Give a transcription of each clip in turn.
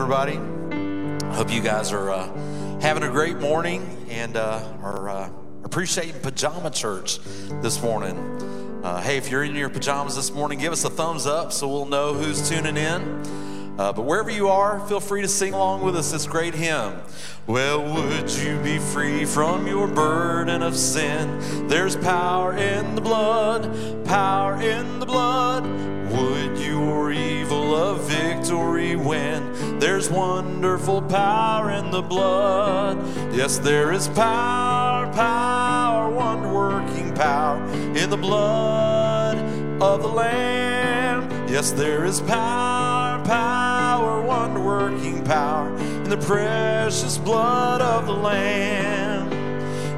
everybody. I hope you guys are uh, having a great morning and uh, are uh, appreciating pajama church this morning. Uh, hey, if you're in your pajamas this morning, give us a thumbs up so we'll know who's tuning in. Uh, but wherever you are, feel free to sing along with us this great hymn. Well, would you be free from your burden of sin? There's power in the blood, power in the blood. Would your evil of victory win? There's wonderful power in the blood. Yes, there is power, power, wonder working power in the blood of the Lamb. Yes, there is power, power, wonder working power in the precious blood of the Lamb.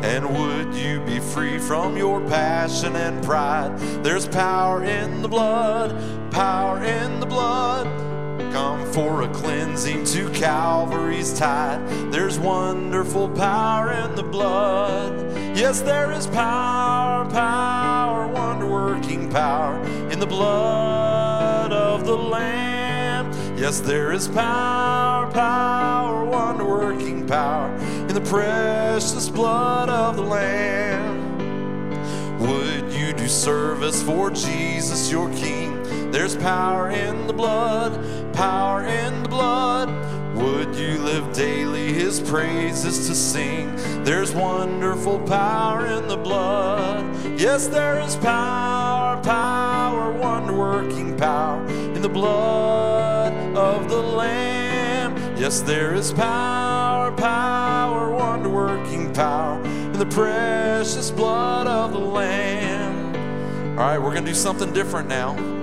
And would you be free from your passion and pride? There's power in the blood, power in the blood. Come for a cleansing to Calvary's tide. There's wonderful power in the blood. Yes, there is power, power, wonder working power in the blood of the Lamb. Yes, there is power, power, wonder working power in the precious blood of the Lamb. Would you do service for Jesus, your King? There's power in the blood, power in the blood. Would you live daily his praises to sing? There's wonderful power in the blood. Yes, there is power, power, wonder working power in the blood of the Lamb. Yes, there is power, power, wonder working power in the precious blood of the Lamb. All right, we're going to do something different now.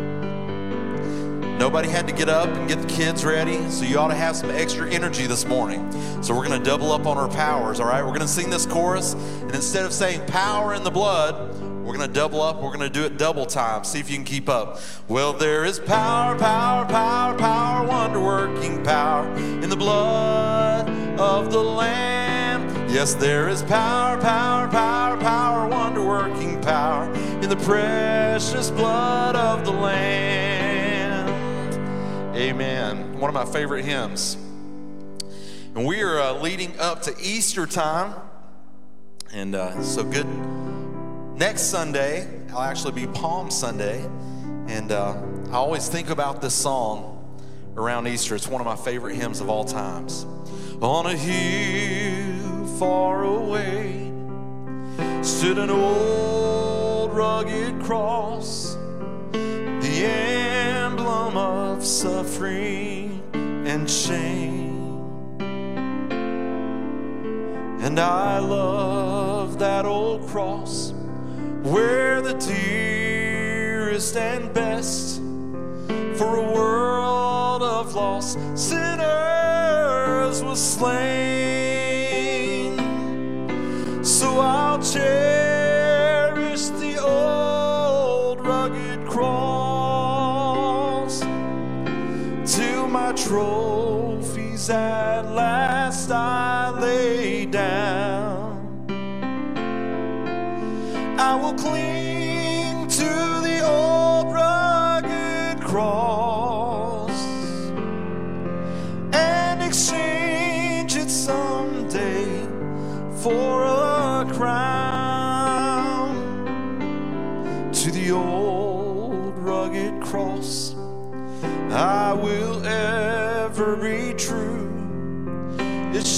Nobody had to get up and get the kids ready, so you ought to have some extra energy this morning. So we're going to double up on our powers, all right? We're going to sing this chorus, and instead of saying power in the blood, we're going to double up. We're going to do it double time. See if you can keep up. Well, there is power, power, power, power, wonder working power in the blood of the Lamb. Yes, there is power, power, power, power, wonder working power in the precious blood of the Lamb. Amen. One of my favorite hymns. And we are uh, leading up to Easter time. And uh, so good. Next Sunday, I'll actually be Palm Sunday. And uh, I always think about this song around Easter. It's one of my favorite hymns of all times. On a hill far away stood an old rugged cross, the emblem of suffering and shame. And I love that old cross where the dearest and best for a world of lost sinners was slain. So I'll cherish trophies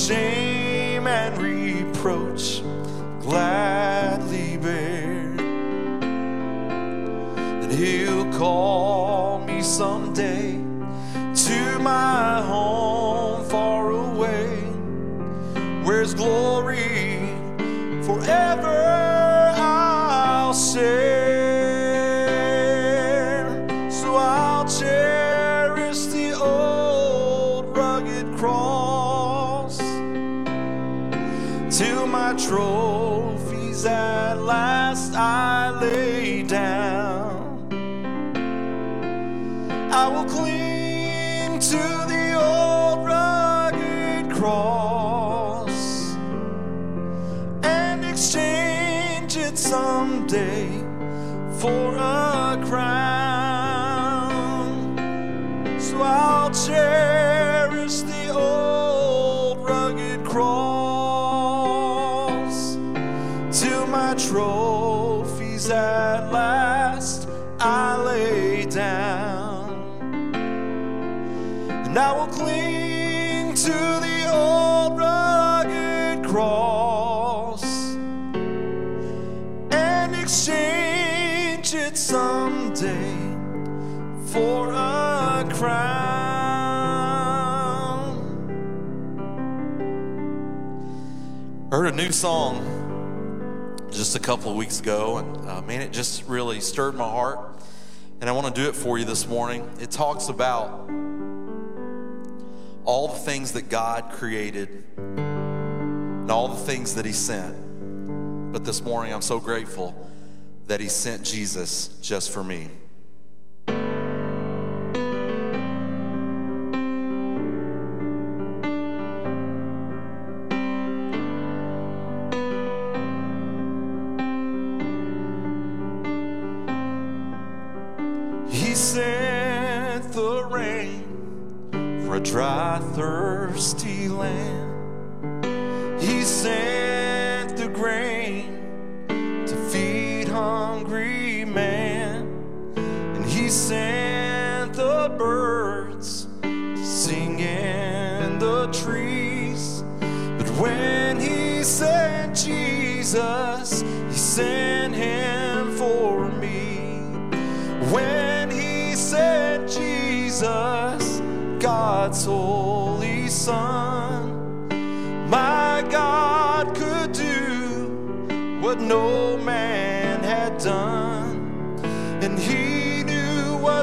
shame and reproach gladly bear. And he'll call me someday to my home far away, where's glory forever burdens at last I lay down. And I will cling to the old rugged cross and exchange it someday for a crown. Heard a new song just a couple of weeks ago, and uh, man, it just really stirred my heart. And I want to do it for you this morning. It talks about all the things that God created and all the things that He sent. But this morning, I'm so grateful that He sent Jesus just for me.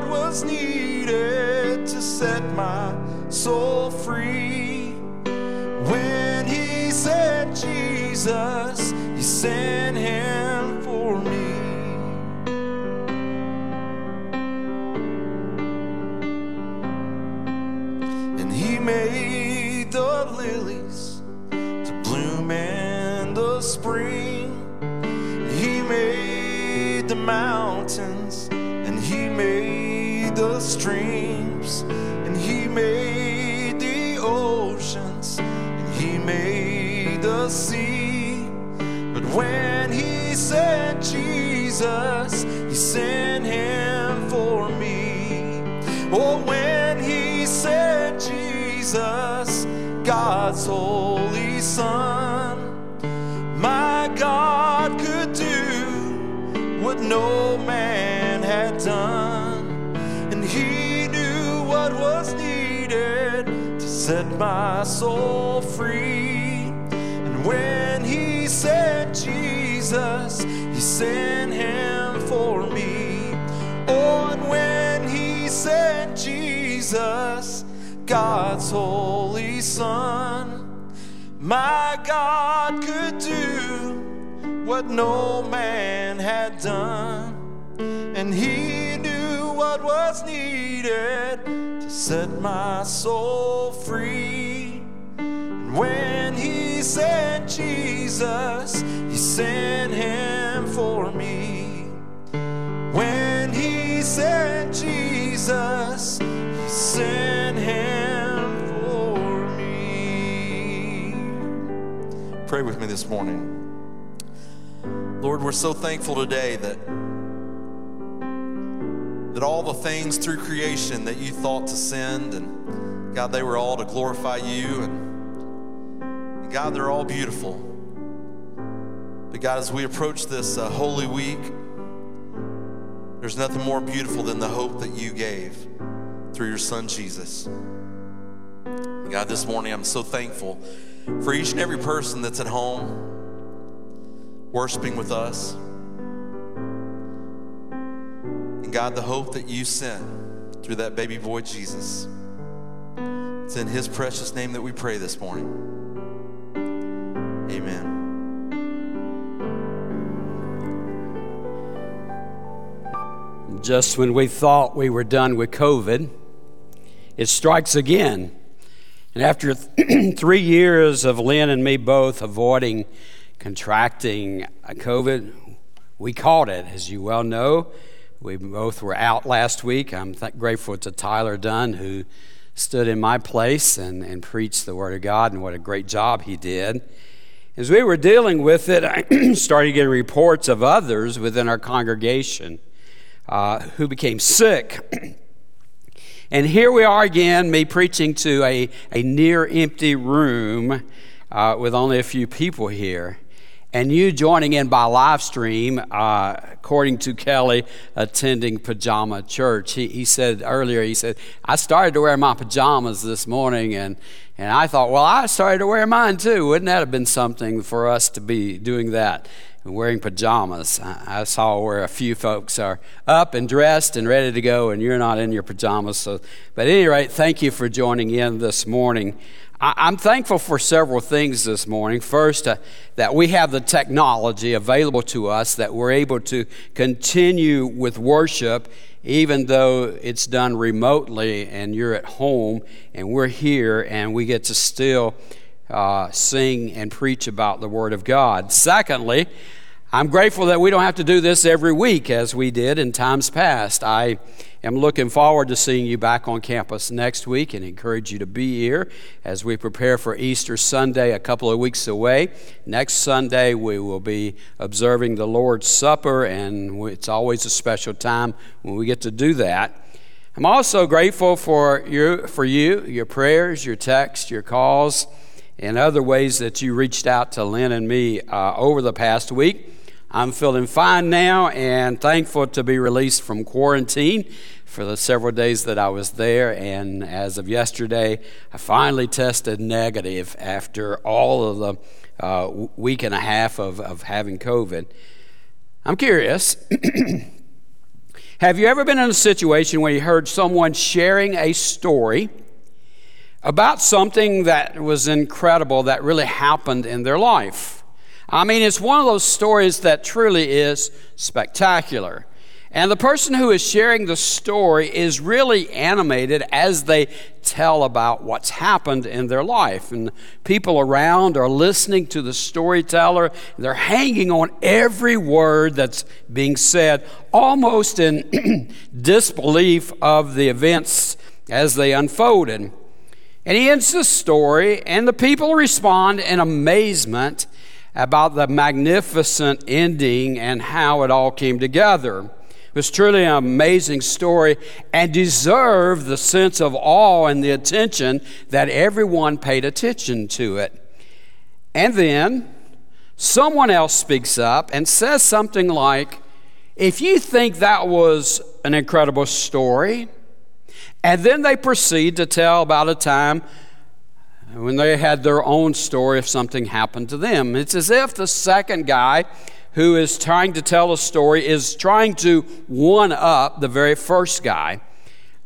Was needed to set my soul free. When He said Jesus, He sent Son. My God could do what no man had done, and He knew what was needed to set my soul free. And when He sent Jesus, He sent Him for me. Oh, and when He sent Jesus, God's holy Son. My God could do what no man had done, and He knew what was needed to set my soul free. And when He sent Jesus, He sent Him for me. When He sent Jesus, Pray with me this morning. Lord, we're so thankful today that that all the things through creation that you thought to send and God they were all to glorify you and, and God they're all beautiful. But God as we approach this uh, holy week there's nothing more beautiful than the hope that you gave through your son Jesus. God, this morning I'm so thankful for each and every person that's at home worshiping with us. And God, the hope that you sent through that baby boy Jesus. It's in his precious name that we pray this morning. Amen. Just when we thought we were done with COVID, it strikes again. And after th- three years of Lynn and me both avoiding contracting COVID, we caught it, as you well know. We both were out last week. I'm th- grateful to Tyler Dunn, who stood in my place and, and preached the Word of God, and what a great job he did. As we were dealing with it, I started getting reports of others within our congregation uh, who became sick. And here we are again, me preaching to a, a near empty room uh, with only a few people here and you joining in by live stream, uh, according to Kelly, attending pajama church. He, he said earlier, he said, I started to wear my pajamas this morning, and, and I thought, well, I started to wear mine too. Wouldn't that have been something for us to be doing that? Wearing pajamas. I, I saw where a few folks are up and dressed and ready to go, and you're not in your pajamas. So, but at any rate, thank you for joining in this morning. I'm thankful for several things this morning. First, uh, that we have the technology available to us, that we're able to continue with worship even though it's done remotely and you're at home and we're here and we get to still uh, sing and preach about the Word of God. Secondly, I'm grateful that we don't have to do this every week as we did in times past. I am looking forward to seeing you back on campus next week and encourage you to be here as we prepare for Easter Sunday a couple of weeks away. Next Sunday, we will be observing the Lord's Supper, and it's always a special time when we get to do that. I'm also grateful for you, for you, your prayers, your texts, your calls, and other ways that you reached out to Lynn and me uh, over the past week. I'm feeling fine now and thankful to be released from quarantine for the several days that I was there. And as of yesterday, I finally tested negative after all of the uh, week and a half of, of having COVID. I'm curious. Have you ever been in a situation where you heard someone sharing a story about something that was incredible that really happened in their life? I mean, it's one of those stories that truly is spectacular. And the person who is sharing the story is really animated as they tell about what's happened in their life. And people around are listening to the storyteller. They're hanging on every word that's being said, almost in disbelief of the events as they unfolded. And he ends the story, and the people respond in amazement about the magnificent ending and how it all came together. It was truly an amazing story and deserved the sense of awe and the attention that everyone paid attention to it. And then someone else speaks up and says something like, If you think that was an incredible story, and then they proceed to tell about a time when they had their own story if something happened to them. It's as if the second guy who is trying to tell a story is trying to one up the very first guy.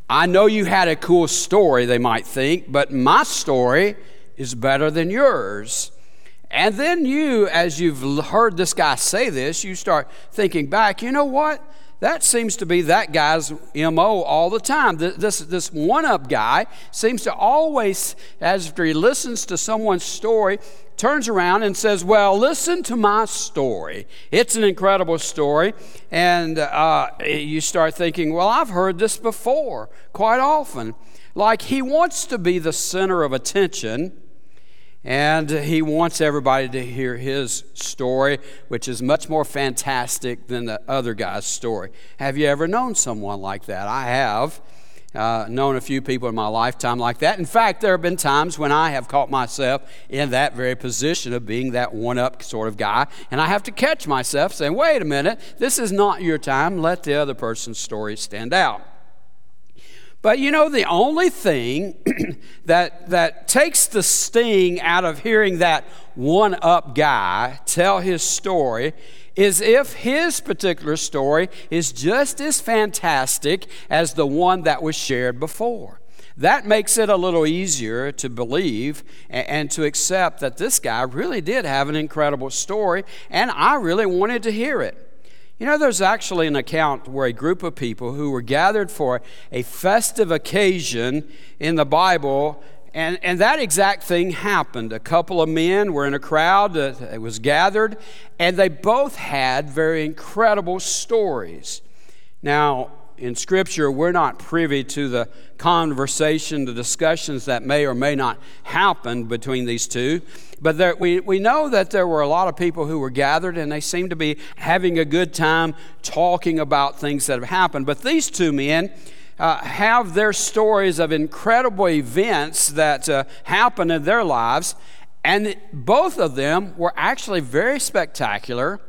I know you had a cool story, they might think, but my story is better than yours. And then you, as you've heard this guy say this, you start thinking back, you know what? That seems to be that guy's MO all the time. This, this one up guy seems to always, after he listens to someone's story, turns around and says, Well, listen to my story. It's an incredible story. And uh, you start thinking, Well, I've heard this before quite often. Like he wants to be the center of attention and he wants everybody to hear his story, which is much more fantastic than the other guy's story. Have you ever known someone like that? I have. Uh, known a few people in my lifetime like that. In fact, there have been times when I have caught myself in that very position of being that one up sort of guy, and I have to catch myself saying, wait a minute, this is not your time. Let the other person's story stand out. But you know, the only thing that, that takes the sting out of hearing that one up guy tell his story is if his particular story is just as fantastic as the one that was shared before. That makes it a little easier to believe and to accept that this guy really did have an incredible story, and I really wanted to hear it. You know, there's actually an account where a group of people who were gathered for a festive occasion in the Bible, and, and that exact thing happened. A couple of men were in a crowd that was gathered, and they both had very incredible stories. Now, in Scripture, we're not privy to the conversation, the discussions that may or may not happen between these two. But there, we, we know that there were a lot of people who were gathered and they seemed to be having a good time talking about things that have happened. But these two men, uh, have their stories of incredible events that uh, happened in their lives, and both of them were actually very spectacular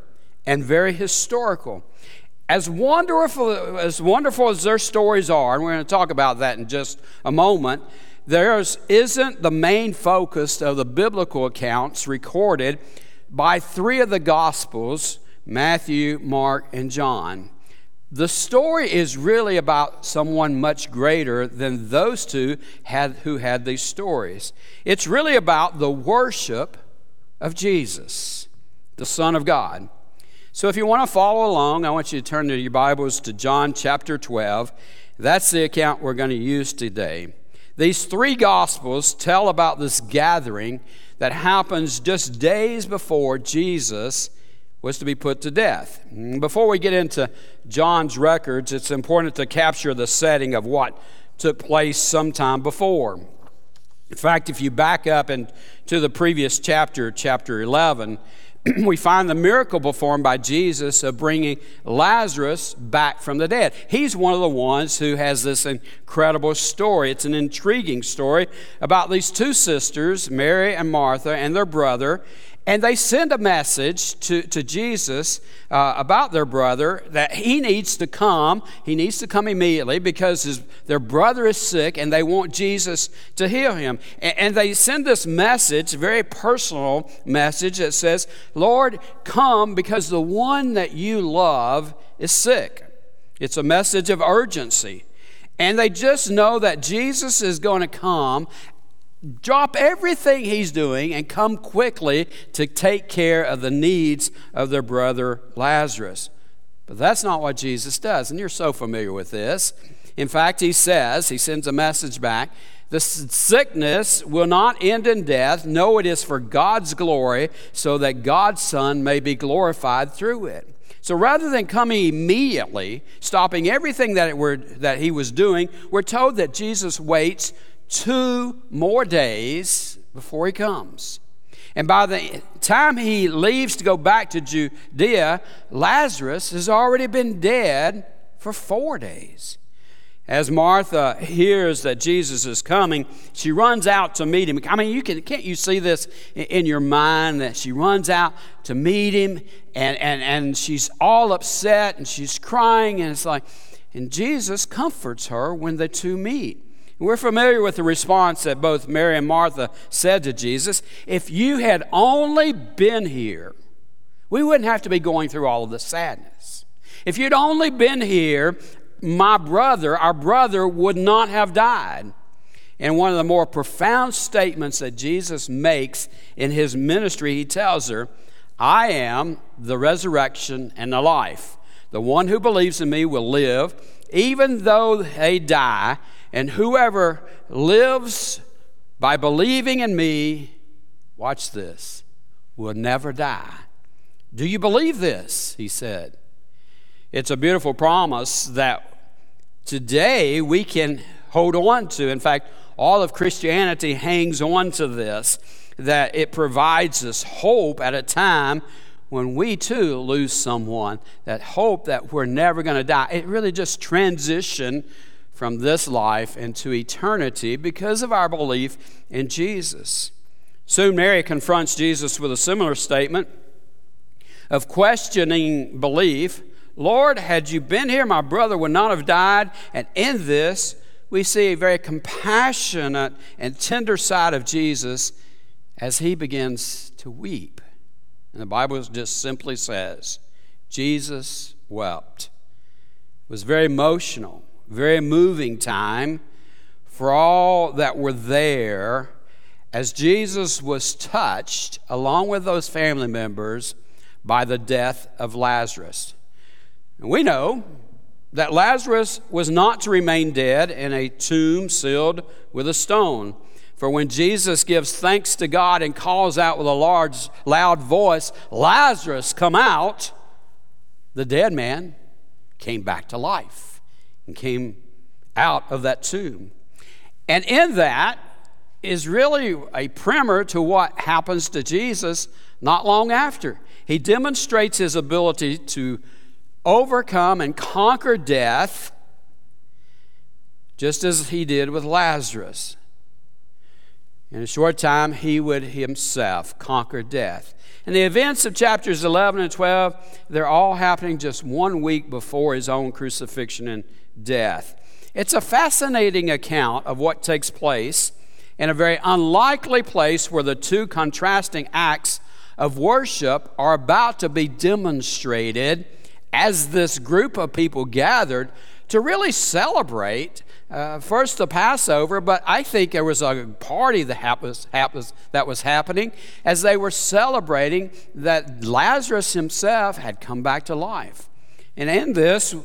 and very historical. As wonderful, as wonderful as their stories are, and we're going to talk about that in just a moment, theirs isn't the main focus of the biblical accounts recorded by three of the Gospels Matthew, Mark, and John. The story is really about someone much greater than those two had, who had these stories. It's really about the worship of Jesus, the Son of God. So if you want to follow along, I want you to turn to your Bibles to John chapter 12. That's the account we're going to use today. These three Gospels tell about this gathering that happens just days before Jesus was to be put to death. Mm, before we get into John's records, it's important to capture the setting of what took place sometime before. In fact, if you back up into the previous chapter, chapter 11, we find the miracle performed by Jesus of bringing Lazarus back from the dead. He's one of the ones who has this incredible story. It's an intriguing story about these two sisters, Mary and Martha, and their brother. And they send a message to, to Jesus uh, about their brother that he needs to come. He needs to come immediately because his, their brother is sick and they want Jesus to heal him. And, and they send this message, very personal message that says, Lord, come because the one that you love is sick. It's a message of urgency. And they just know that Jesus is going to come drop everything he's doing and come quickly to take care of the needs of their brother Lazarus. But that's not what Jesus does, and you're so familiar with this. In fact, he says, he sends a message back the sickness will not end in death. No, it is for God's glory, so that God's Son may be glorified through it. So rather than coming immediately, stopping everything that, were, that he was doing, we're told that Jesus waits two more days before he comes. And by the time he leaves to go back to Judea, Lazarus has already been dead for four days. As Martha hears that Jesus is coming, she runs out to meet him. I mean, you can, can't you see this in your mind that she runs out to meet him and, and, and she's all upset and she's crying, and it's like, and Jesus comforts her when the two meet. We're familiar with the response that both Mary and Martha said to Jesus If you had only been here, we wouldn't have to be going through all of the sadness. If you'd only been here, my brother, our brother, would not have died. And one of the more profound statements that Jesus makes in his ministry, he tells her, I am the resurrection and the life. The one who believes in me will live, even though they die, and whoever lives by believing in me, watch this, will never die. Do you believe this? He said. It's a beautiful promise that today we can hold on to. In fact, all of Christianity hangs on to this, that it provides us hope at a time when we too lose someone, that hope that we're never going to die. It really just transition from this life into eternity because of our belief in Jesus. Soon Mary confronts Jesus with a similar statement of questioning belief. Lord, had you been here, my brother would not have died. And in this, we see a very compassionate and tender side of Jesus as he begins to weep. And the Bible just simply says, Jesus wept. It was very emotional very moving time for all that were there as Jesus was touched, along with those family members, by the death of Lazarus. And we know that Lazarus was not to remain dead in a tomb sealed with a stone. For when Jesus gives thanks to God and calls out with a large, loud voice, Lazarus, come out, the dead man came back to life. And came out of that tomb. And in that is really a primer to what happens to Jesus not long after. He demonstrates his ability to overcome and conquer death, just as he did with Lazarus. In a short time, he would himself conquer death. And the events of chapters 11 and 12, they're all happening just one week before his own crucifixion and death. It's a fascinating account of what takes place in a very unlikely place where the two contrasting acts of worship are about to be demonstrated as this group of people gathered to really celebrate uh, first the Passover, but I think there was a party that was, that was happening as they were celebrating that Lazarus himself had come back to life. And in this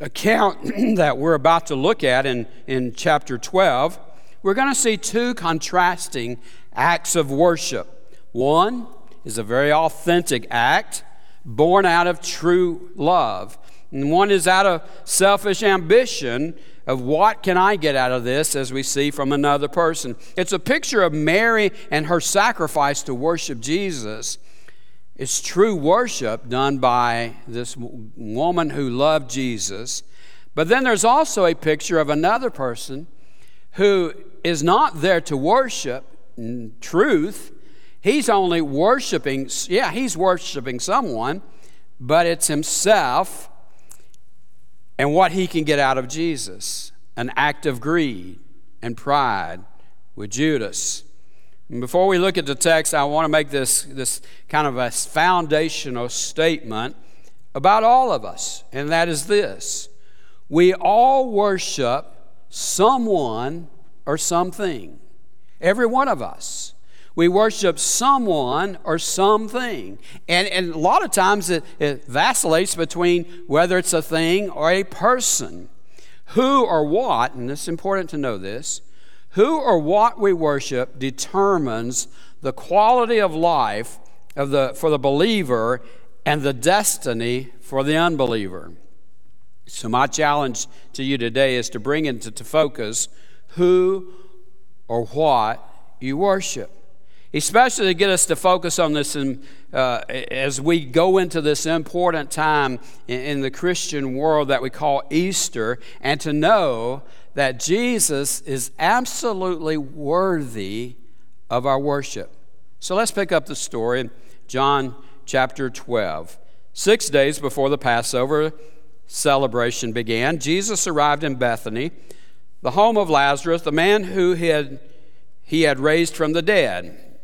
account that we're about to look at in, in chapter 12, we're going to see two contrasting acts of worship. One is a very authentic act born out of true love. And one is out of selfish ambition of what can I get out of this as we see from another person. It's a picture of Mary and her sacrifice to worship Jesus. It's true worship done by this woman who loved Jesus. But then there's also a picture of another person who is not there to worship truth. He's only worshiping, yeah, he's worshiping someone, but it's himself and what he can get out of Jesus an act of greed and pride with Judas. Before we look at the text, I want to make this, this kind of a foundational statement about all of us, and that is this we all worship someone or something. Every one of us. We worship someone or something. And, and a lot of times it, it vacillates between whether it's a thing or a person. Who or what, and it's important to know this, who or what we worship determines the quality of life of the, for the believer and the destiny for the unbeliever. So, my challenge to you today is to bring into to focus who or what you worship especially to get us to focus on this in, uh, as we go into this important time in, in the Christian world that we call Easter, and to know that Jesus is absolutely worthy of our worship. So let's pick up the story in John chapter 12. Six days before the Passover celebration began, Jesus arrived in Bethany, the home of Lazarus, the man who had, he had raised from the dead.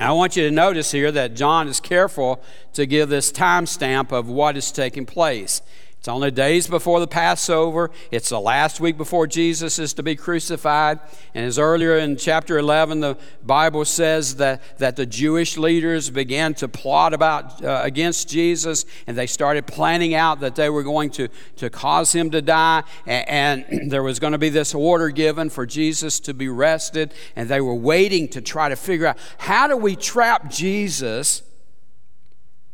I want you to notice here that John is careful to give this timestamp of what is taking place. It's only days before the Passover. It's the last week before Jesus is to be crucified. And as earlier in chapter 11, the Bible says that, that the Jewish leaders began to plot about uh, against Jesus and they started planning out that they were going to, to cause him to die. And, and there was going to be this order given for Jesus to be rested. And they were waiting to try to figure out how do we trap Jesus?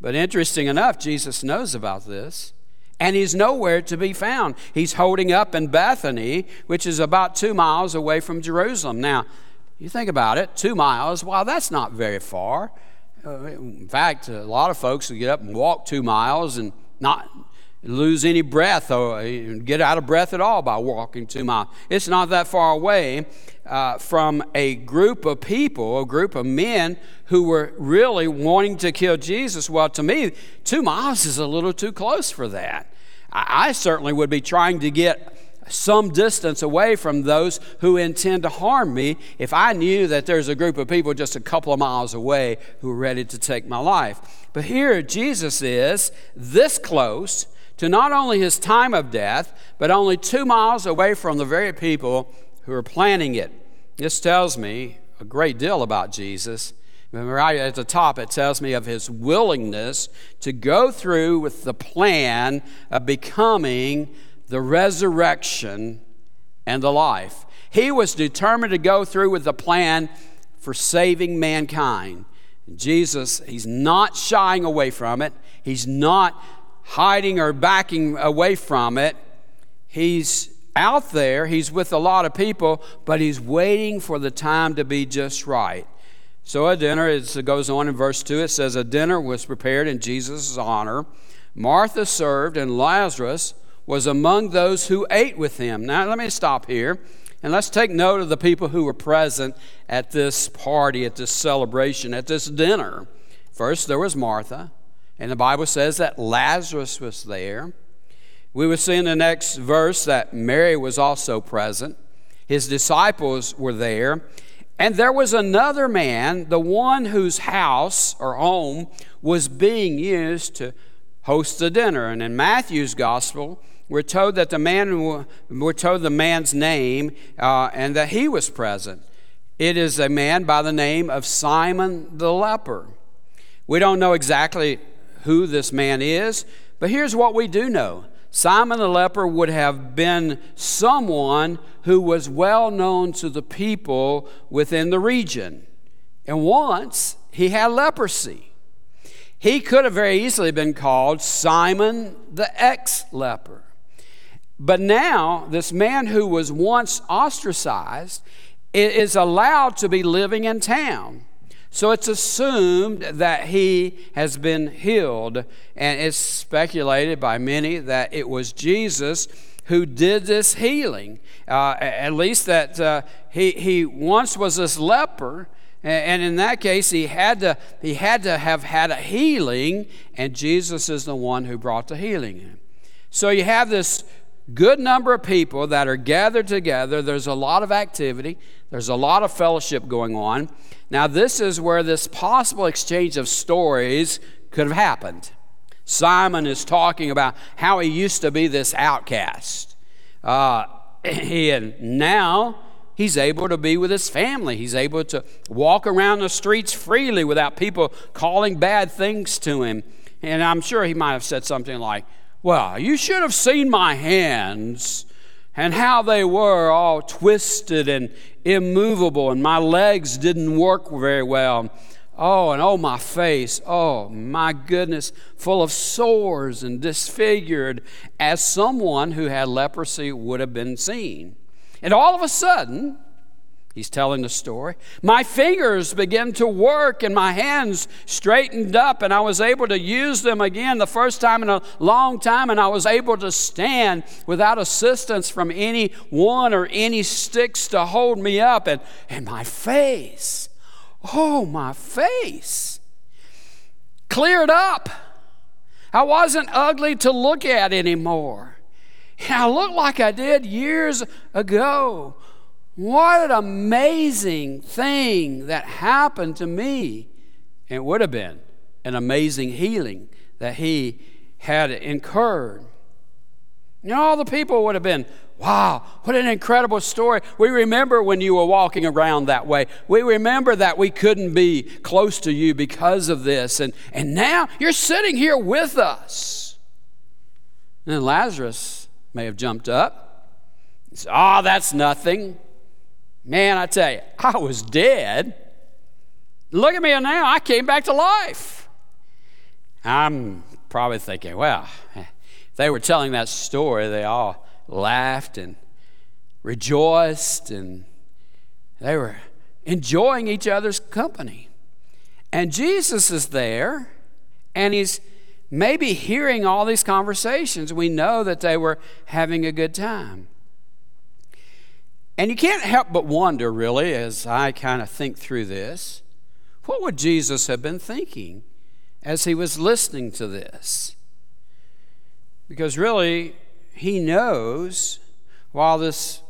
But interesting enough, Jesus knows about this and he's nowhere to be found. He's holding up in Bethany, which is about two miles away from Jerusalem. Now, you think about it, two miles, well, that's not very far. Uh, in fact, a lot of folks will get up and walk two miles and not lose any breath or uh, get out of breath at all by walking two miles. It's not that far away uh, from a group of people, a group of men who were really wanting to kill Jesus. Well, to me, two miles is a little too close for that. I certainly would be trying to get some distance away from those who intend to harm me if I knew that there's a group of people just a couple of miles away who are ready to take my life. But here Jesus is this close to not only his time of death, but only two miles away from the very people who are planning it. This tells me a great deal about Jesus. Right at the top, it tells me of his willingness to go through with the plan of becoming the resurrection and the life. He was determined to go through with the plan for saving mankind. Jesus, he's not shying away from it, he's not hiding or backing away from it. he's out there, he's with a lot of people, but he's waiting for the time to be just right. So a dinner, it goes on in verse 2, it says, A dinner was prepared in Jesus' honor. Martha served, and Lazarus was among those who ate with him. Now, let me stop here. And let's take note of the people who were present at this party, at this celebration, at this dinner. First, there was Martha, and the Bible says that Lazarus was there. We will see in the next verse that Mary was also present. His disciples were there. And there was another man, the one whose house or home was being used to host the dinner. And in Matthew's gospel, we're told that the man, we're told the man's name uh, and that he was present. It is a man by the name of Simon the leper. We don't know exactly who this man is, but here's what we do know Simon the leper would have been someone who was well known to the people within the region. And once he had leprosy. He could have very easily been called Simon the ex leper. But now, this man who was once ostracized is allowed to be living in town. So it's assumed that he has been healed, and it's speculated by many that it was Jesus who did this healing. Uh, at least that uh, he, he once was this leper, and in that case, he had, to, he had to have had a healing, and Jesus is the one who brought the healing in. So you have this good number of people that are gathered together. There's a lot of activity, there's a lot of fellowship going on. Now, this is where this possible exchange of stories could have happened. Simon is talking about how he used to be this outcast. Uh, and now he's able to be with his family. He's able to walk around the streets freely without people calling bad things to him. And I'm sure he might have said something like, Well, you should have seen my hands and how they were all twisted and immovable, and my legs didn't work very well. Oh, and oh, my face, oh, my goodness, full of sores and disfigured, as someone who had leprosy would have been seen. And all of a sudden, He's telling the story. My fingers began to work and my hands straightened up, and I was able to use them again the first time in a long time, and I was able to stand without assistance from any one or any sticks to hold me up. And, and my face, oh, my face, cleared up. I wasn't ugly to look at anymore. I looked like I did years ago. What an amazing thing that happened to me. It would have been an amazing healing that he had incurred. Know, all the people would have been, wow, what an incredible story. We remember when you were walking around that way. We remember that we couldn't be close to you because of this. And, and now you're sitting here with us. And Lazarus may have jumped up. Said, oh, that's nothing. Man, I tell you, I was dead. Look at me now, I came back to life. I'm probably thinking, well, if they were telling that story, they all laughed and rejoiced and they were enjoying each other's company. And Jesus is there and he's maybe hearing all these conversations. We know that they were having a good time. And you can't help but wonder, really, as I kind of think through this, what would Jesus have been thinking as he was listening to this? Because really, he knows while this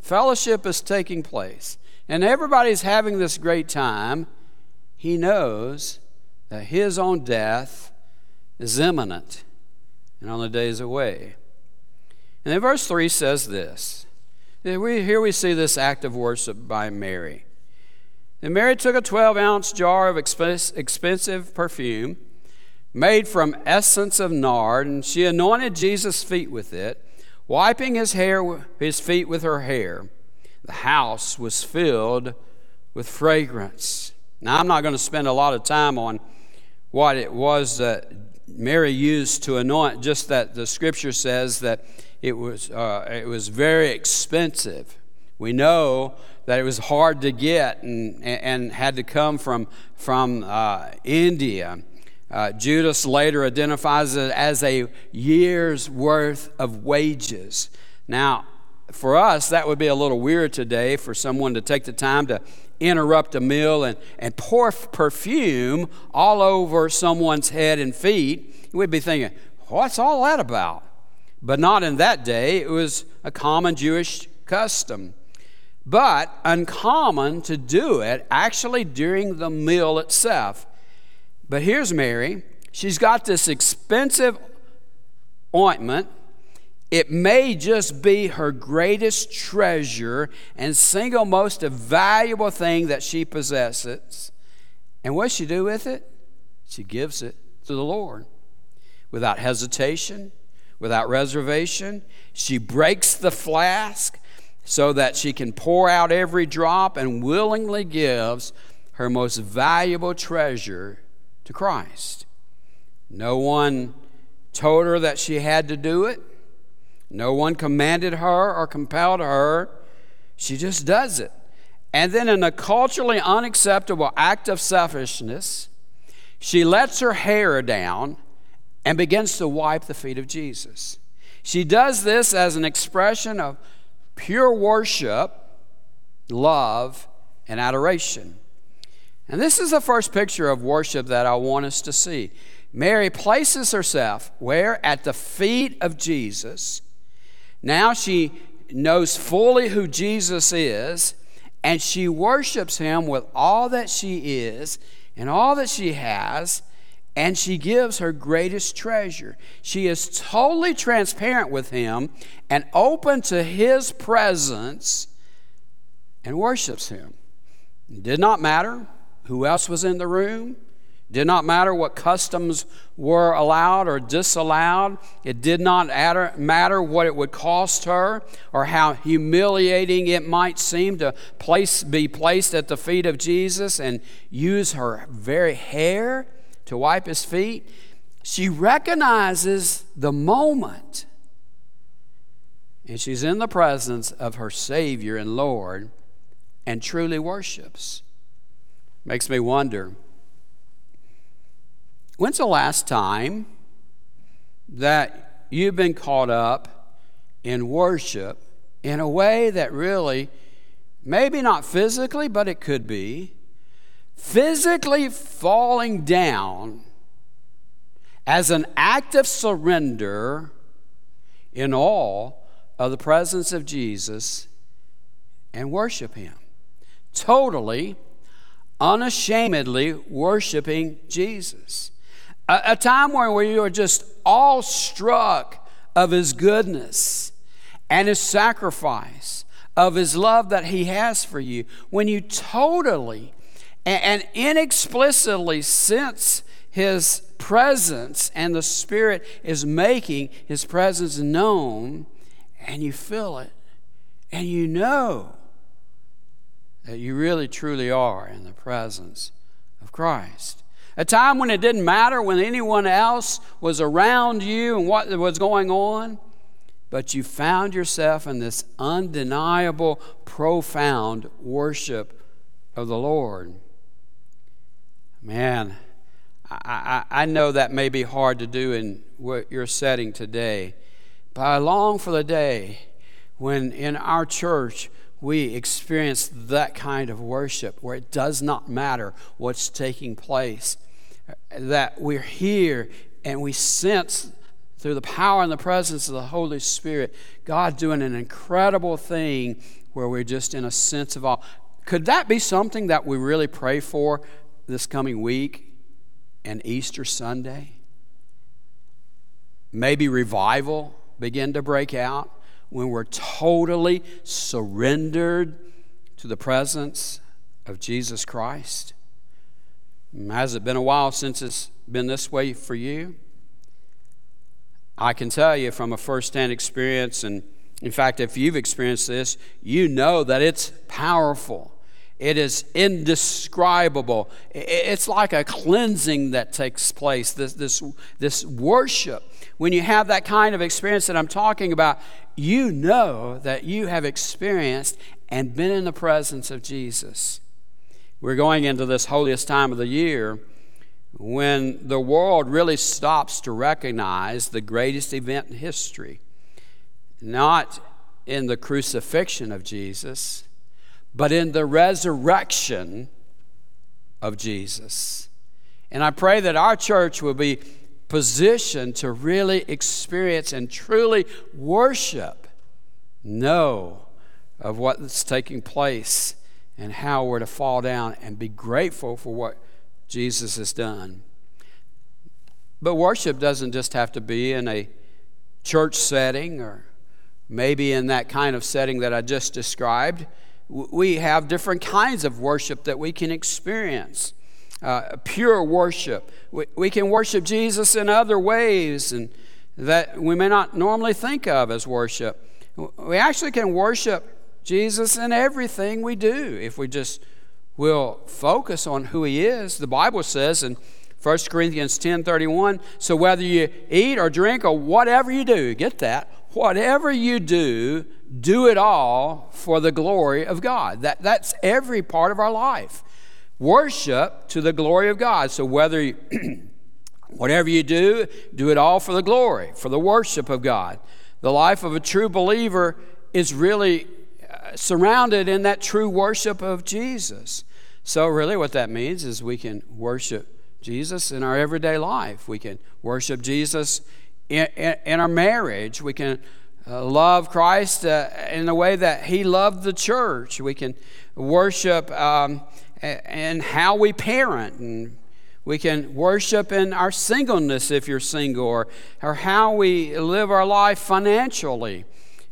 fellowship is taking place and everybody's having this great time, he knows that his own death is imminent and on the days away. And then verse 3 says this here we see this act of worship by Mary. And Mary took a 12 ounce jar of expensive perfume made from essence of nard, and she anointed Jesus' feet with it, wiping his, hair, his feet with her hair. The house was filled with fragrance. Now, I'm not going to spend a lot of time on what it was that Mary used to anoint, just that the scripture says that it was, uh, it was very expensive. We know that it was hard to get and, and had to come from, from uh, India. Uh, Judas later identifies it as a year's worth of wages. Now, for us, that would be a little weird today for someone to take the time to interrupt a meal and, and pour perfume all over someone's head and feet. We'd be thinking, what's all that about? But not in that day. It was a common Jewish custom. But uncommon to do it actually during the meal itself. But here's Mary. She's got this expensive ointment it may just be her greatest treasure and single most valuable thing that she possesses. And what she do with it? She gives it to the Lord without hesitation, without reservation. She breaks the flask so that she can pour out every drop and willingly gives her most valuable treasure to Christ. No one told her that she had to do it. No one commanded her or compelled her. She just does it. And then, in a culturally unacceptable act of selfishness, she lets her hair down and begins to wipe the feet of Jesus. She does this as an expression of pure worship, love, and adoration. And this is the first picture of worship that I want us to see. Mary places herself where? At the feet of Jesus now she knows fully who Jesus is, and she worships him with all that she is and all that she has, and she gives her greatest treasure. She is totally transparent with him and open to his presence and worships him. It did not matter who else was in the room. It Did not matter what customs were allowed or disallowed. It did not matter what it would cost her or how humiliating it might seem to place, be placed at the feet of Jesus and use her very hair to wipe his feet. She recognizes the moment and she's in the presence of her Savior and Lord and truly worships. Makes me wonder When's the last time that you've been caught up in worship in a way that really, maybe not physically, but it could be, physically falling down as an act of surrender in awe of the presence of Jesus and worship Him? Totally, unashamedly worshiping Jesus. A, a time where you are just awestruck of His goodness and His sacrifice, of His love that He has for you. When you totally and, inexplicitly sense His presence and the Spirit is making His presence known, and you feel it, and you know that you really truly are in the presence of Christ. A time when it didn't matter when anyone else was around you and what was going on, but you found yourself in this undeniable, profound worship of the Lord. Man, I, I, I know that may be hard to do in what you're setting today, but I long for the day when in our church we experience that kind of worship where it does not matter what's taking place that we're here and we sense through the power and the presence of the Holy Spirit, God doing an incredible thing where we're just in a sense of awe. Could that be something that we really pray for this coming week and Easter Sunday? Maybe revival begin to break out when we're totally surrendered to the presence of Jesus Christ. Has it been a while since it's been this way for you? I can tell you from a firsthand experience, and in fact, if you've experienced this, you know that it's powerful It is indescribable. It's like a cleansing that takes place, this, this, this worship. When you have that kind of experience that I'm talking about, you know that you have experienced and been in the presence of Jesus. We're going into this holiest time of the year when the world really stops to recognize the greatest event in history. Not in the crucifixion of Jesus but in the resurrection of Jesus. And I pray that our church will be positioned to really experience and truly worship, know of what's taking place and how we're to fall down and be grateful for what Jesus has done. But worship doesn't just have to be in a church setting or maybe in that kind of setting that I just described we have different kinds of worship that we can experience. Uh, pure worship. We, we can worship Jesus in other ways and that we may not normally think of as worship. We actually can worship Jesus in everything we do if we just will focus on who he is. The Bible says in 1 Corinthians 10 31, so whether you eat or drink or whatever you do, get that, whatever you do, do it all for the glory of God. That, that's every part of our life. Worship to the glory of God. So whether you, whatever you do, do it all for the glory, for the worship of God. The life of a true believer is really uh, surrounded in that true worship of Jesus. So, really, what that means is we can worship Jesus in our everyday life. We can worship Jesus in, in, in our marriage. We can uh, love Christ uh, in the way that He loved the church. We can worship um, and how we parent, and we can worship in our singleness if you're single, or, or how we live our life financially.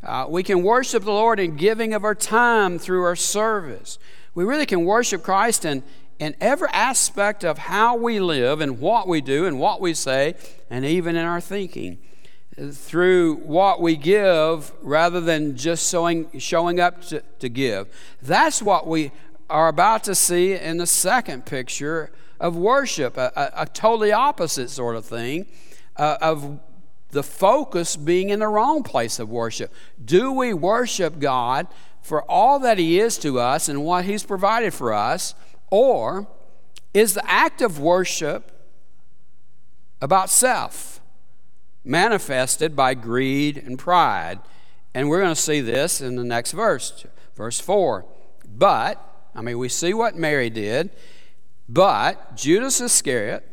Uh, we can worship the Lord in giving of our time through our service. We really can worship Christ in, in every aspect of how we live and what we do and what we say, and even in our thinking through what we give rather than just showing, showing up to, to give. That's what we are about to see in the second picture of worship, a, a, a totally opposite sort of thing uh, of the focus being in the wrong place of worship. Do we worship God for all that He is to us and what He's provided for us, or is the act of worship about self? Manifested by greed and pride. And we're going to see this in the next verse, verse 4. But, I mean, we see what Mary did, but Judas Iscariot,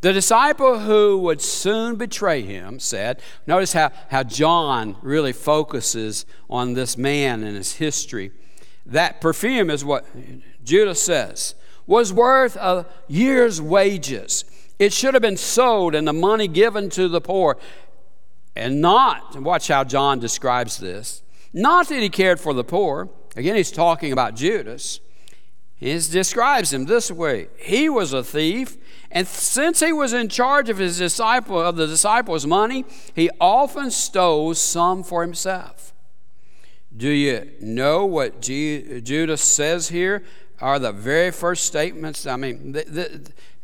the disciple who would soon betray him, said, notice how, how John really focuses on this man and his history. That perfume is what Judas says was worth a year's wages. It should have been sold and the money given to the poor. And not, watch how John describes this, not that he cared for the poor. Again, he's talking about Judas. He describes him this way He was a thief, and since he was in charge of his disciple of the disciples' money, he often stole some for himself. Do you know what Judas says here? Are the very first statements. I mean,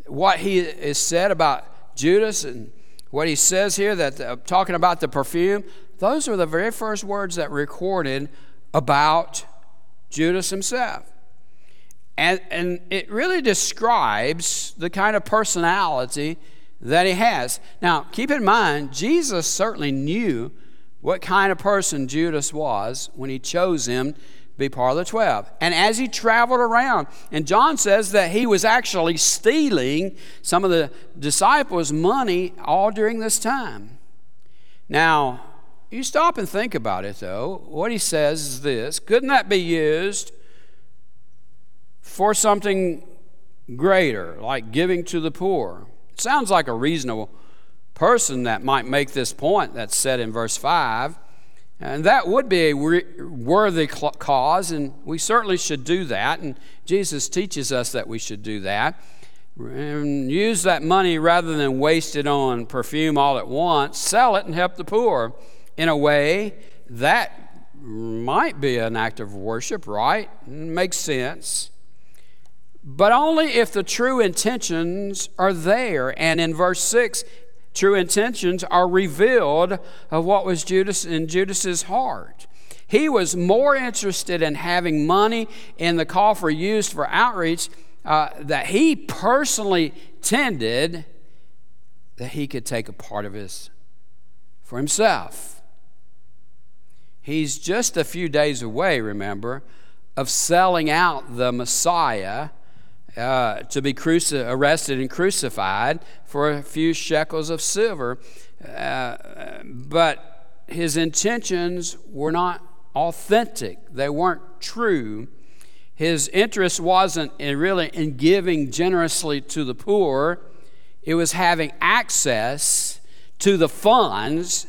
what he is said about Judas and what he says here that uh, talking about the perfume, those are the very first words that recorded about Judas himself. And, and it really describes the kind of personality that he has. Now, keep in mind, Jesus certainly knew what kind of person Judas was when he chose him be part of the 12. And as he traveled around, and John says that he was actually stealing some of the disciples' money all during this time. Now, you stop and think about it, though. What he says is this couldn't that be used for something greater, like giving to the poor? Sounds like a reasonable person that might make this point that's said in verse 5. And that would be a worthy cause, and we certainly should do that. And Jesus teaches us that we should do that. And use that money rather than waste it on perfume all at once. Sell it and help the poor in a way that might be an act of worship, right? Makes sense. But only if the true intentions are there. And in verse 6, true intentions are revealed of what was Judas in Judas's heart. He was more interested in having money in the coffer used for outreach uh, that he personally tended that he could take a part of his for himself. He's just a few days away, remember, of selling out the Messiah uh, to be cruci- arrested and crucified for a few shekels of silver. Uh, but his intentions were not authentic, they weren't true. His interest wasn't in really in giving generously to the poor, it was having access to the funds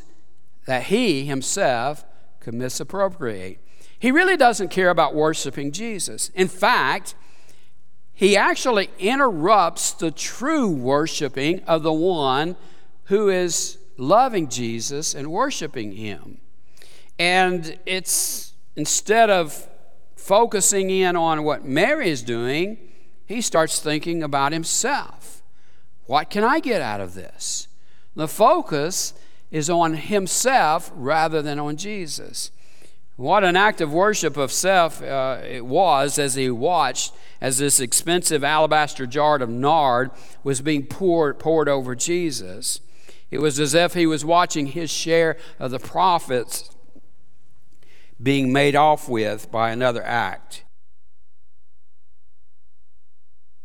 that he himself could misappropriate. He really doesn't care about worshiping Jesus. In fact, he actually interrupts the true worshiping of the one who is loving Jesus and worshiping him. And it's instead of focusing in on what Mary is doing, he starts thinking about himself. What can I get out of this? The focus is on himself rather than on Jesus. What an act of worship of self uh, it was as he watched as this expensive alabaster jar of nard was being poured, poured over Jesus. It was as if he was watching his share of the profits being made off with by another act.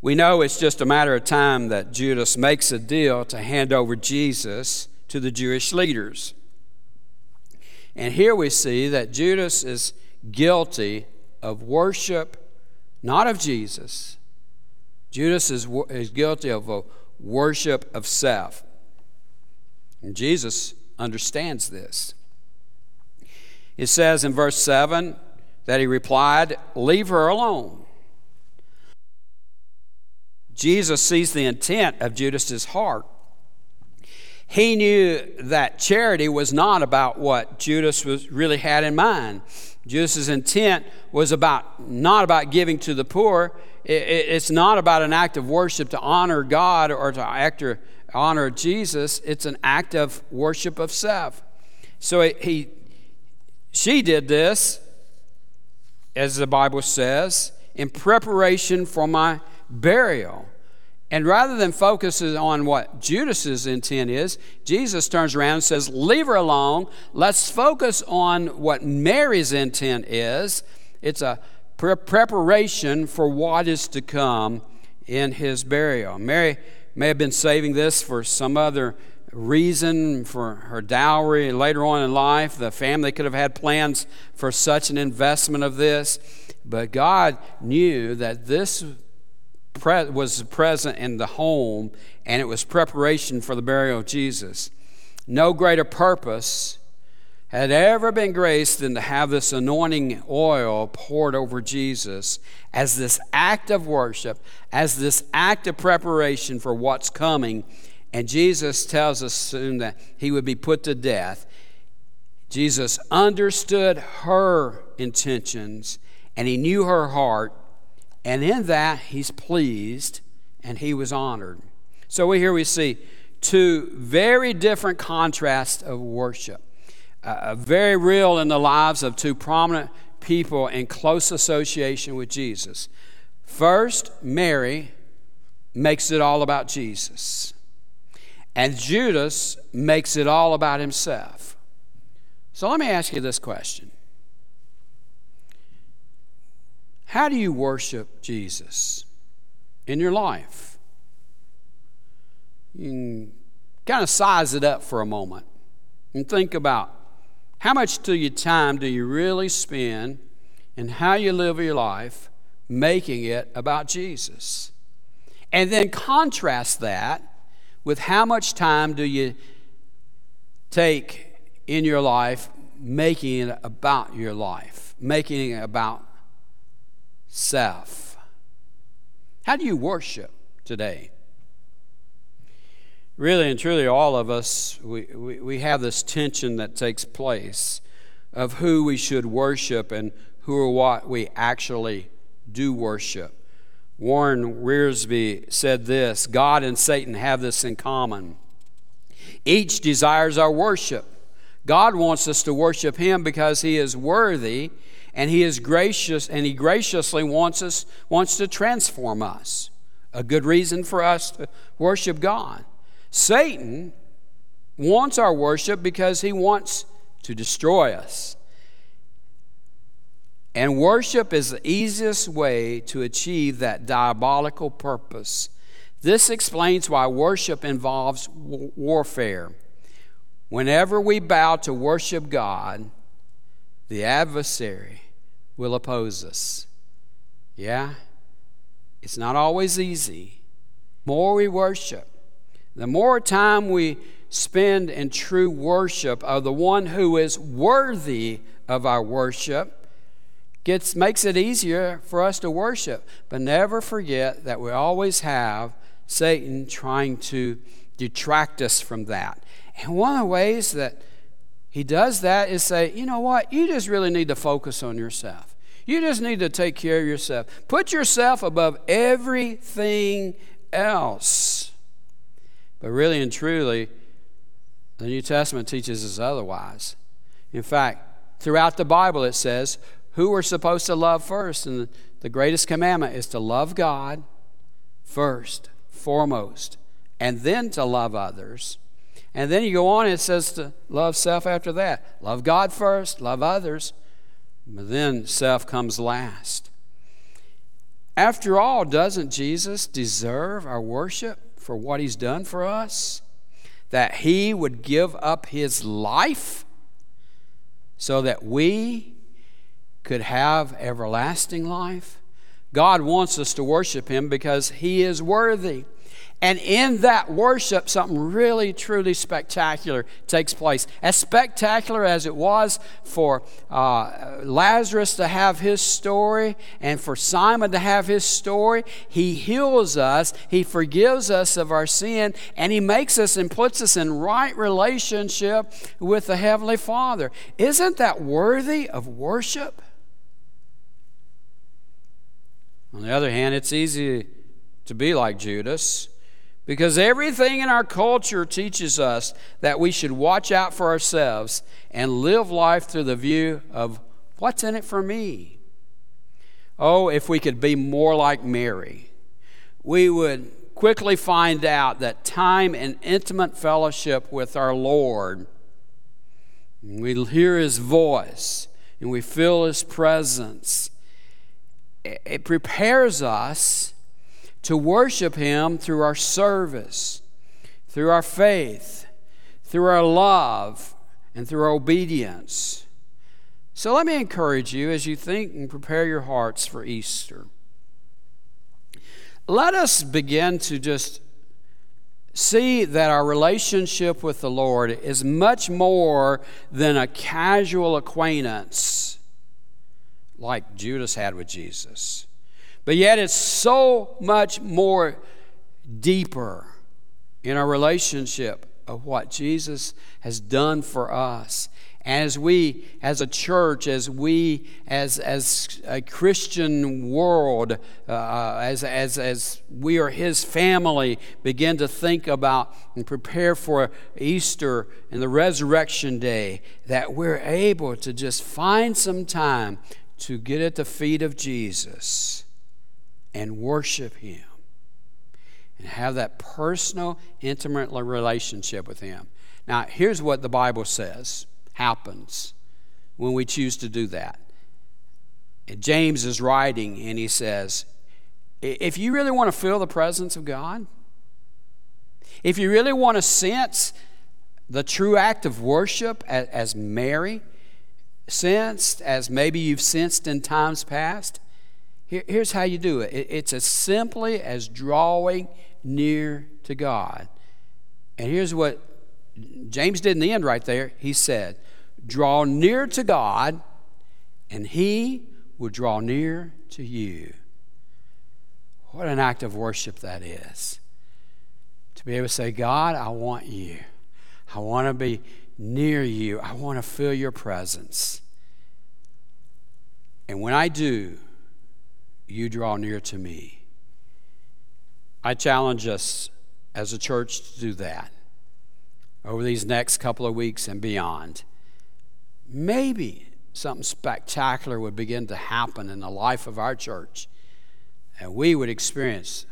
We know it's just a matter of time that Judas makes a deal to hand over Jesus to the Jewish leaders. And here we see that Judas is guilty of worship, not of Jesus. Judas is, is guilty of a worship of self. And Jesus understands this. It says in verse 7 that he replied, Leave her alone. Jesus sees the intent of Judas's heart. He knew that charity was not about what Judas was really had in mind. Judas's intent was about not about giving to the poor. it's not about an act of worship to honor God or to act or honor Jesus. It's an act of worship of self. So he, she did this, as the Bible says, in preparation for my burial. And rather than focus on what Judas's intent is, Jesus turns around and says, Leave her alone. Let's focus on what Mary's intent is. It's a pre- preparation for what is to come in his burial. Mary may have been saving this for some other reason, for her dowry later on in life. The family could have had plans for such an investment of this. But God knew that this pre- was present in the home, and it was preparation for the burial of Jesus. No greater purpose had ever been graced than to have this anointing oil poured over Jesus as this act of worship, as this act of preparation for what's coming. And Jesus tells us soon that he would be put to death. Jesus understood her intentions and he knew her heart, and in that, he's pleased and he was honored. So here we see two very different contrasts of worship. Uh, very real in the lives of two prominent people in close association with Jesus. First, Mary makes it all about Jesus, and Judas makes it all about himself. So let me ask you this question How do you worship Jesus in your life? You can kind of size it up for a moment and think about how much to your time do you really spend and how you live your life making it about Jesus? And then contrast that with how much time do you take in your life making it about your life, making it about self. How do you worship today? Really and truly, all of us, we, we, we have this tension that takes place of who we should worship and who or what we actually do worship. Warren Wiersbe said this God and Satan have this in common. Each desires our worship. God wants us to worship him because he is worthy and he is gracious and he graciously wants us wants to transform us. A good reason for us to worship God. Satan wants our worship because he wants to destroy us. And worship is the easiest way to achieve that diabolical purpose. This explains why worship involves warfare. Whenever we bow to worship God, the adversary will oppose us. Yeah? It's not always easy. The more we worship, the more time we spend in true worship of the one who is worthy of our worship, gets, makes it easier for us to worship. But never forget that we always have Satan trying to detract us from that. And one of the ways that he does that is say, you know what, you just really need to focus on yourself. You just need to take care of yourself. Put yourself above everything else. But really and truly, the New Testament teaches us otherwise. In fact, throughout the Bible it says, who we're supposed to love first. And the greatest commandment is to love God first, foremost, and then to love others. And then you go on, it says to love self after that. Love God first, love others, but then self comes last. After all, doesn't Jesus deserve our worship for what he's done for us? That he would give up his life so that we could have everlasting life? God wants us to worship him because he is worthy. And in that worship, something really, truly spectacular takes place. As spectacular as it was for uh, Lazarus to have his story and for Simon to have his story, he heals us, he forgives us of our sin, and he makes us and puts us in right relationship with the Heavenly Father. Isn't that worthy of worship? On the other hand, it's easy to be like Judas because everything in our culture teaches us that we should watch out for ourselves and live life through the view of what's in it for me. Oh, if we could be more like Mary, we would quickly find out that time and intimate fellowship with our Lord, we hear His voice and we feel His presence, it prepares us to worship Him through our service, through our faith, through our love, and through our obedience. So let me encourage you as you think and prepare your hearts for Easter. Let us begin to just see that our relationship with the Lord is much more than a casual acquaintance like Judas had with Jesus. But yet, it's so much more deeper in our relationship of what Jesus has done for us. As we, as a church, as we, as, as a Christian world, uh, as, as, as we are His family, begin to think about and prepare for Easter and the resurrection day, that we're able to just find some time to get at the feet of Jesus and worship Him and have that personal, intimate relationship with Him. Now, here's what the Bible says happens when we choose to do that. And James is writing and he says, if you really want to feel the presence of God, if you really want to sense the true act of worship as Mary sensed, as maybe you've sensed in times past, here, here's how you do it it's as simply as drawing near to God. And here's what James did in the end right there. He said, Draw near to God, and He will draw near to you. What an act of worship that is. To be able to say, God, I want you. I want to be near you. I want to feel your presence. And when I do, you draw near to me. I challenge us as a church to do that over these next couple of weeks and beyond. Maybe something spectacular would begin to happen in the life of our church, and we would experience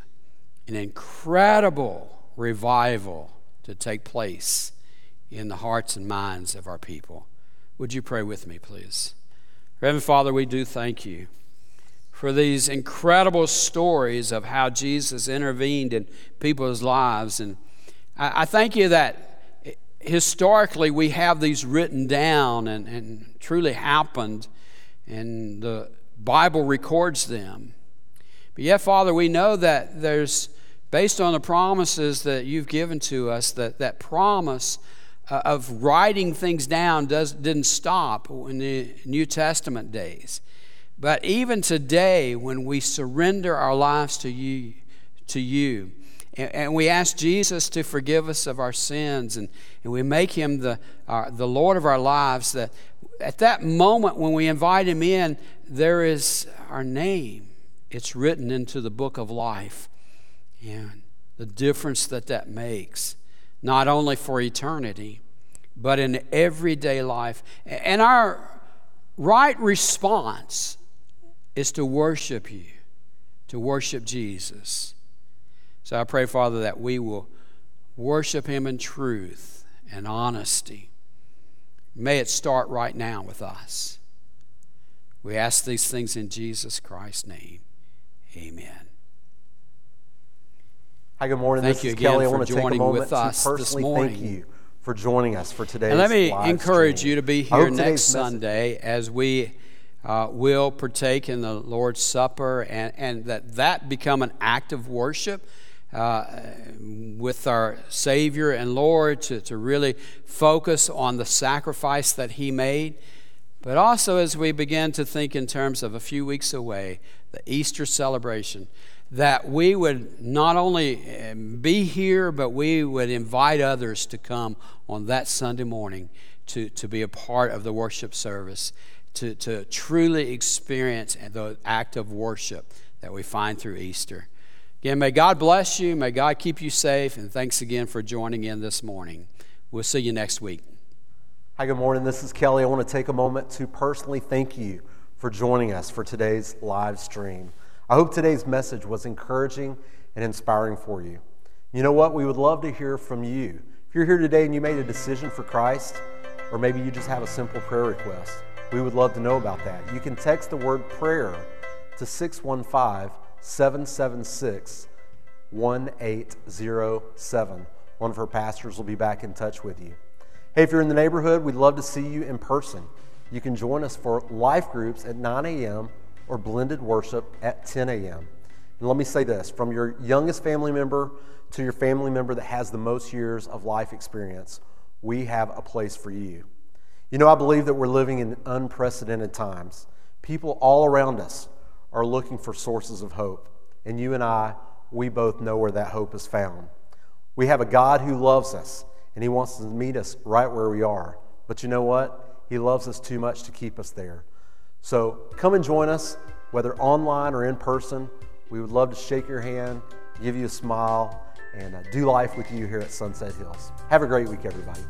an incredible revival to take place in the hearts and minds of our people. Would you pray with me, please? Reverend Father, we do thank you for these incredible stories of how Jesus intervened in people's lives. And I, I thank you that historically we have these written down and, and truly happened, and the Bible records them. But yet, Father, we know that there's, based on the promises that you've given to us, that that promise uh, of writing things down does, didn't stop in the New Testament days. But even today, when we surrender our lives to you, to you, and, and we ask Jesus to forgive us of our sins, and, and we make him the, our, the Lord of our lives, that at that moment when we invite him in, there is our name. It's written into the book of life. And the difference that that makes, not only for eternity, but in everyday life. And our right response is to worship you, to worship Jesus. So I pray, Father, that we will worship Him in truth and honesty. May it start right now with us. We ask these things in Jesus Christ's name. Amen. Hi, good morning. Thank this you is again Kelly. I for want to take a joining moment with to us this personally morning. thank you for joining us for today. And let me encourage stream. you to be here next Sunday as we uh, will partake in the Lord's Supper and, and that that become an act of worship uh, with our Savior and Lord to, to really focus on the sacrifice that He made. But also, as we begin to think in terms of a few weeks away, the Easter celebration, that we would not only um, be here, but we would invite others to come on that Sunday morning to, to be a part of the worship service, to, to truly experience the act of worship that we find through Easter. Again, may God bless you, may God keep you safe, and thanks again for joining in this morning. We'll see you next week. Hi, good morning. This is Kelly. I want to take a moment to personally thank you for joining us for today's live stream. I hope today's message was encouraging and inspiring for you. You know what? We would love to hear from you. If you're here today and you made a decision for Christ, or maybe you just have a simple prayer request, we would love to know about that. You can text the word prayer to 615 776 1807. One of her pastors will be back in touch with you. Hey, if you're in the neighborhood, we'd love to see you in person. You can join us for life groups at 9 a.m. or blended worship at 10 a.m. And let me say this from your youngest family member to your family member that has the most years of life experience, we have a place for you. You know, I believe that we're living in unprecedented times. People all around us are looking for sources of hope. And you and I, we both know where that hope is found. We have a God who loves us, and He wants to meet us right where we are. But you know what? He loves us too much to keep us there. So come and join us, whether online or in person. We would love to shake your hand, give you a smile, and uh, do life with you here at Sunset Hills. Have a great week, everybody.